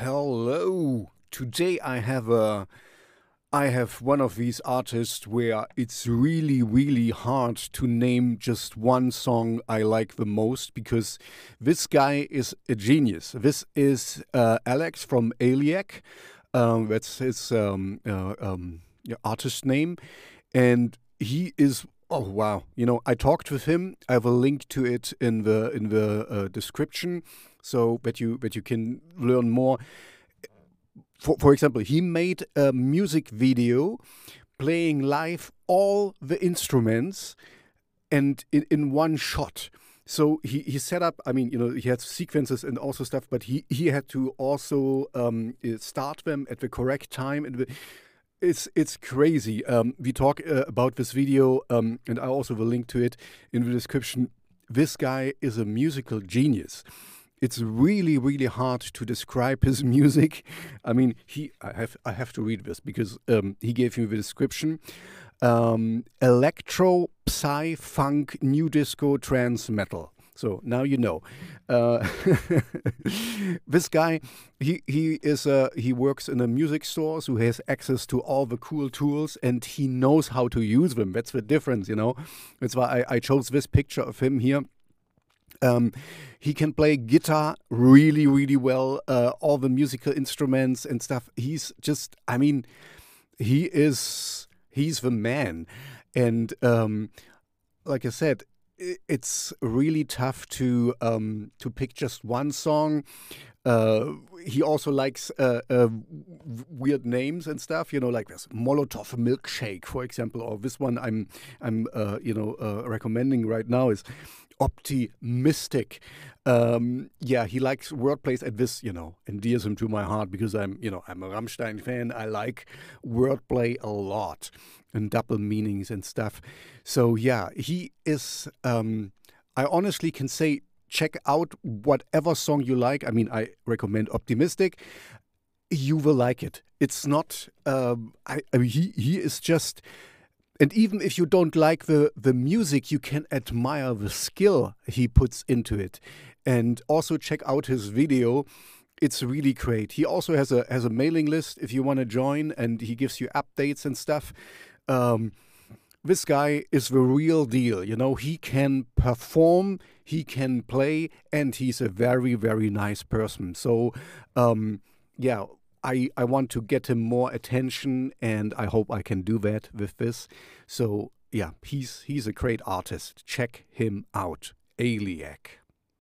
Hello. Today I have a I have one of these artists where it's really really hard to name just one song I like the most because this guy is a genius. This is uh, Alex from Aliac. Um, that's his um, uh, um, artist name, and he is Oh wow! You know, I talked with him. I have a link to it in the in the uh, description, so that you that you can learn more. For for example, he made a music video playing live all the instruments and in, in one shot. So he, he set up. I mean, you know, he had sequences and also stuff, but he he had to also um, start them at the correct time and. The, it's it's crazy. Um, we talk uh, about this video, um, and I also will link to it in the description. This guy is a musical genius. It's really really hard to describe his music. I mean, he I have I have to read this because um, he gave me the description. Um, electro, psy, funk, new disco, trance, metal. So now you know. Uh, this guy, he he is a, he works in a music store, so he has access to all the cool tools, and he knows how to use them. That's the difference, you know. That's why I, I chose this picture of him here. Um, he can play guitar really, really well. Uh, all the musical instruments and stuff. He's just, I mean, he is he's the man, and um, like I said, it's really tough to um, to pick just one song. Uh, he also likes uh, uh, weird names and stuff, you know, like this Molotov milkshake, for example, or this one I'm I'm uh, you know uh, recommending right now is optimistic. Um, yeah, he likes wordplays, and this, you know, endears him to my heart because I'm, you know, I'm a Rammstein fan. I like wordplay a lot and double meanings and stuff. So yeah, he is. Um, I honestly can say check out whatever song you like. I mean, I recommend Optimistic. You will like it. It's not. Um, I, I mean, he he is just and even if you don't like the the music you can admire the skill he puts into it and also check out his video it's really great he also has a has a mailing list if you want to join and he gives you updates and stuff um, this guy is the real deal you know he can perform he can play and he's a very very nice person so um, yeah I, I want to get him more attention and I hope I can do that with this. So yeah, he's he's a great artist. Check him out. Aliac.